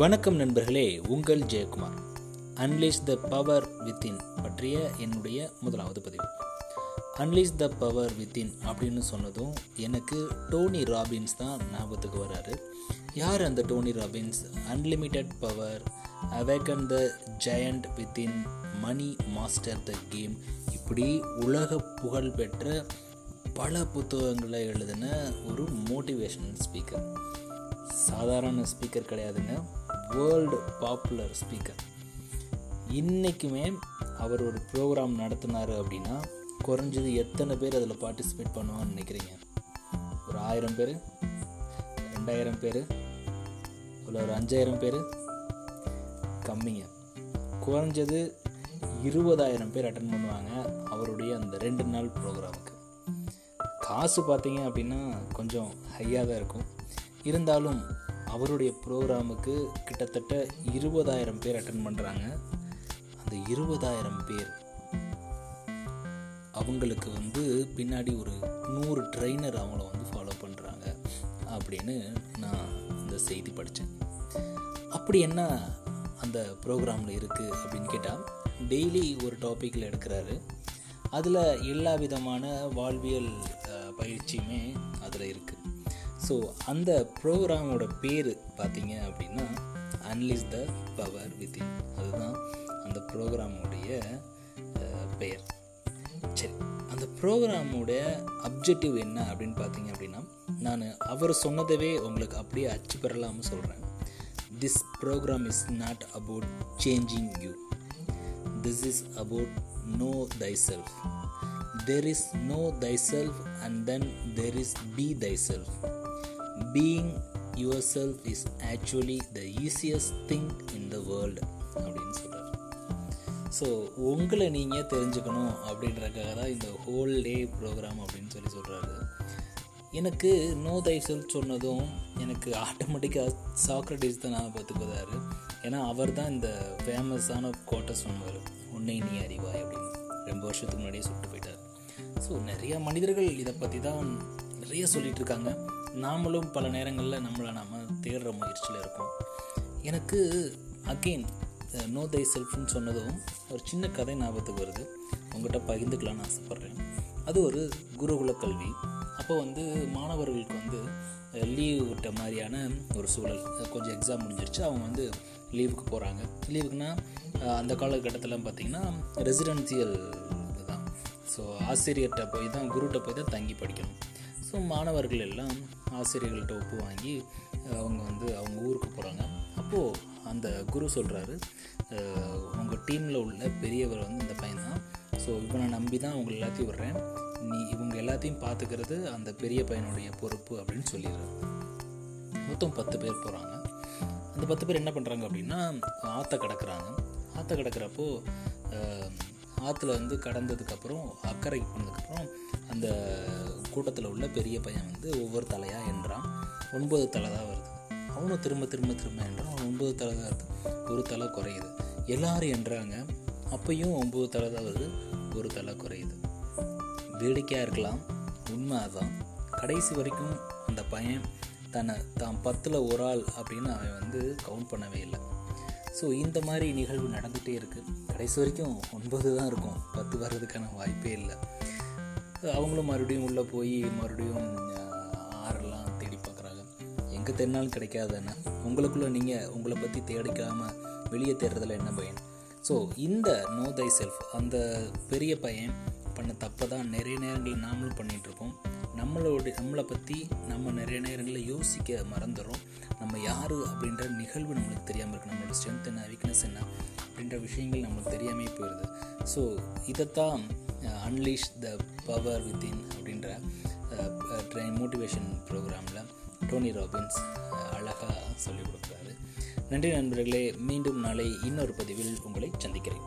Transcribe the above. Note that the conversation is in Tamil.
வணக்கம் நண்பர்களே உங்கள் Jayakumar. Unleash the power within பற்றிய என்னுடைய முதலாவது பதிவு. அன்லீஸ் த பவர் வித்தின் அப்படின்னு சொன்னதும் எனக்கு டோனி ராபின்ஸ் தான் ஞாபகத்துக்கு வராரு. யார் அந்த Tony Robbins unlimited power awaken the giant within money master the game இப்படி உலக புகழ் பெற்ற பல புத்தகங்களை எழுதின ஒரு மோட்டிவேஷனல் ஸ்பீக்கர் சாதாரண ஸ்பீக்கர் கிடையாதுங்க. வேர்ல்டு பாப்புலர் ஸ்பீக்கர் இன்றைக்குமே அவர் ஒரு ப்ரோக்ராம் நடத்தினார் அப்படின்னா குறைஞ்சது எத்தனை பேர் அதில் பார்ட்டிசிபேட் பண்ணுவான்னு நினைக்கிறீங்க? ஒரு ஆயிரம் பேர்? ரெண்டாயிரம் பேர்? இல்லை ஒரு அஞ்சாயிரம் பேர்? கம்மிங்க. குறைஞ்சது இருபதாயிரம் பேர் அட்டன் பண்ணுவாங்க அவருடைய அந்த ரெண்டு நாள் ப்ரோக்ராமுக்கு காசு பார்த்தீங்க அப்படின்னா கொஞ்சம் ஹையாக தான் இருக்கும். இருந்தாலும் அவருடைய ப்ரோக்ராமுக்கு கிட்டத்தட்ட இருபதாயிரம் பேர் அட்டன் பண்ணுறாங்க அந்த இருபதாயிரம் பேர் அவங்களுக்கு வந்து பின்னாடி ஒரு நூறு ட்ரைனர் அவங்கள வந்து ஃபாலோ பண்ணுறாங்க அப்படின்னு நான் இந்த செய்தி படித்தேன் அப்படி என்ன அந்த ப்ரோக்ராமில் இருக்குது அப்படின்னு கேட்டால் டெய்லி ஒரு டாப்பிக்கில் எடுக்கிறாரு. அதில் எல்லா விதமான வாழ்வியல் பயிற்சியுமே அதில் இருக்குது ஸோ அந்த ப்ரோக்ராமோட பேர் பார்த்தீங்க அப்படின்னா அன்லிஸ் த பவர் வித்தின் அதுதான் அந்த ப்ரோக்ராமுடைய பெயர். சரி அந்த ப்ரோக்ராமோடைய அப்ஜெக்டிவ் என்ன அப்படின்னு பார்த்தீங்க அப்படின்னா நான் அவர் சொன்னதவே உங்களுக்கு அப்படியே அச்சு பெறலாமல் சொல்கிறேன் this program is not about changing you this is about know thyself there is know thyself and then there is be thyself being yourself is actually the easiest thing in the world அப்படின்னு சொல்கிறார் ஸோ உங்களை நீங்கள் தெரிஞ்சுக்கணும் அப்படின்றதுக்காக தான் இந்த ஹோல் டே ப்ரோக்ராம் அப்படின்னு சொல்லி சொல்கிறாரு எனக்கு நோ தை செல்ஃப் சொன்னதும் எனக்கு ஆட்டோமேட்டிக்காக சாக்ரட்டிஸ் தான் ஞாபகத்துக்கு வந்தார் ஏன்னா அவர் தான் இந்த ஃபேமஸான கோட்டை சொன்னவர் உன்னை நீ அறிவாய் அப்படின்னு. ரொம்ப வருஷத்துக்கு முன்னாடியே சொல்லிட்டு போயிட்டார். ஸோ நிறைய மனிதர்கள் இதை பற்றி தான் நிறைய சொல்லிட்டு இருக்காங்க. நாமளும் பல நேரங்களில் நம்மளை நாம் தேடுற முயற்சியில் இருக்கோம். எனக்கு அகெயின் நோ தை செல்ஃப்னு சொன்னதும் ஒரு சின்ன கதை ஞாபகத்துக்கு வருது. உங்கள்கிட்ட பகிர்ந்துக்கலாம்னு ஆசைப்பட்றேன். அது ஒரு குருகுல கல்வி. அப்போ வந்து மாணவர்களுக்கு வந்து லீவ் விட்ட மாதிரியான ஒரு சூழல். கொஞ்சம் எக்ஸாம் முடிஞ்சிருச்சு. அவங்க வந்து லீவுக்கு போகிறாங்க லீவுக்குன்னா அந்த காலகட்டத்தில் பார்த்திங்கன்னா ரெசிடென்சியல் இதுதான். ஸோ ஆசிரியர்கிட்ட போய் தான் குருகிட்ட போய் தான் தங்கி படிக்கணும். ஸோ மாணவர்கள் எல்லாம் ஆசிரியர்கள்ட்ட ஒப்பு வாங்கி அவங்க வந்து அவங்க ஊருக்கு போகிறாங்க அப்போது அந்த குரு சொல்கிறாரு உங்கள் டீமில் உள்ள பெரியவர் வந்து இந்த பையன் தான். ஸோ இவனை நம்பி தான் அவங்க எல்லாத்தையும் விடுறேன். நீ இவங்க எல்லாத்தையும் பார்த்துக்கிறது அந்த பெரிய பையனுடைய பொறுப்பு அப்படின்னு சொல்லிடுறாரு. மொத்தம் பத்து பேர் போகிறாங்க அந்த பத்து பேர் என்ன பண்ணுறாங்க அப்படின்னா ஆற்ற கிடக்கிறாங்க. ஆற்ற கடக்கிறப்போ ஆற்றுல வந்து கடந்ததுக்கப்புறம் அக்கறைக்கு போனதுக்கப்புறம் அந்த கூட்டத்தில் உள்ள பெரிய பையன் வந்து ஒவ்வொரு தலையாக என்றான். ஒன்பது தலை தான் வருது. அவனும் திரும்ப திரும்ப திரும்ப என்றான். ஒன்பது தலை தான் வருது. ஒரு தலை குறையுது. எல்லாரும் என்றாங்க. அப்பையும் ஒம்பது தலை தான் வருது. ஒரு தலை குறையுது. வேடிக்கையாக இருக்கலாம். உண்மை அதுதான் கடைசி வரைக்கும் அந்த பையன் தன்னை தான் பத்தில் ஒரு ஆள் அப்படின்னு அவன் வந்து கவுண்ட் பண்ணவே இல்லை. ஸோ இந்த மாதிரி நிகழ்வு நடந்துகிட்டே இருக்குது கடைசி வரைக்கும் ஒன்பது தான் இருக்கும். பத்து வர்றதுக்கான வாய்ப்பே இல்லை. அவங்களும் மறுபடியும் உள்ளே போய் மறுபடியும் ஆறெல்லாம் தேடி பார்க்குறாங்க எங்கே தேடினாலும் கிடைக்காதுன்னு உங்களுக்குள்ளே நீங்கள் உங்களை பற்றி தேடிக்காமல் வெளியே தேடுறதுல என்ன பயன்? ஸோ இந்த நோ தை செல்ஃப் அந்த பெரிய பையன் பண்ண தப்பை தான் நிறைய நேரங்கள் நாமளும் பண்ணிகிட்ருக்கோம் இருக்கோம் நம்மளோட நம்மளை பற்றி நம்ம நிறைய நேரங்களில் யோசிக்க மறந்துடுறோம் நம்ம யார் அப்படின்ற நிகழ்வு நம்மளுக்கு தெரியாமல் இருக்குது நம்மளோட ஸ்ட்ரென்த் என்ன வீக்னஸ் என்ன அப்படின்ற விஷயங்கள் நம்மளுக்கு தெரியாமே போயிடுது ஸோ இதைத்தான் அன்லீஷ் த பவர் வித்தின் அப்படின்ற ட்ரெயின் மோட்டிவேஷன் ப்ரோக்ராமில் டோனி ராபின்ஸ் அழகாக சொல்லிக் கொடுக்குறாரு. நன்றி நண்பர்களே மீண்டும் நாளை இன்னொரு பதிவில் உங்களை சந்திக்கிறேன்.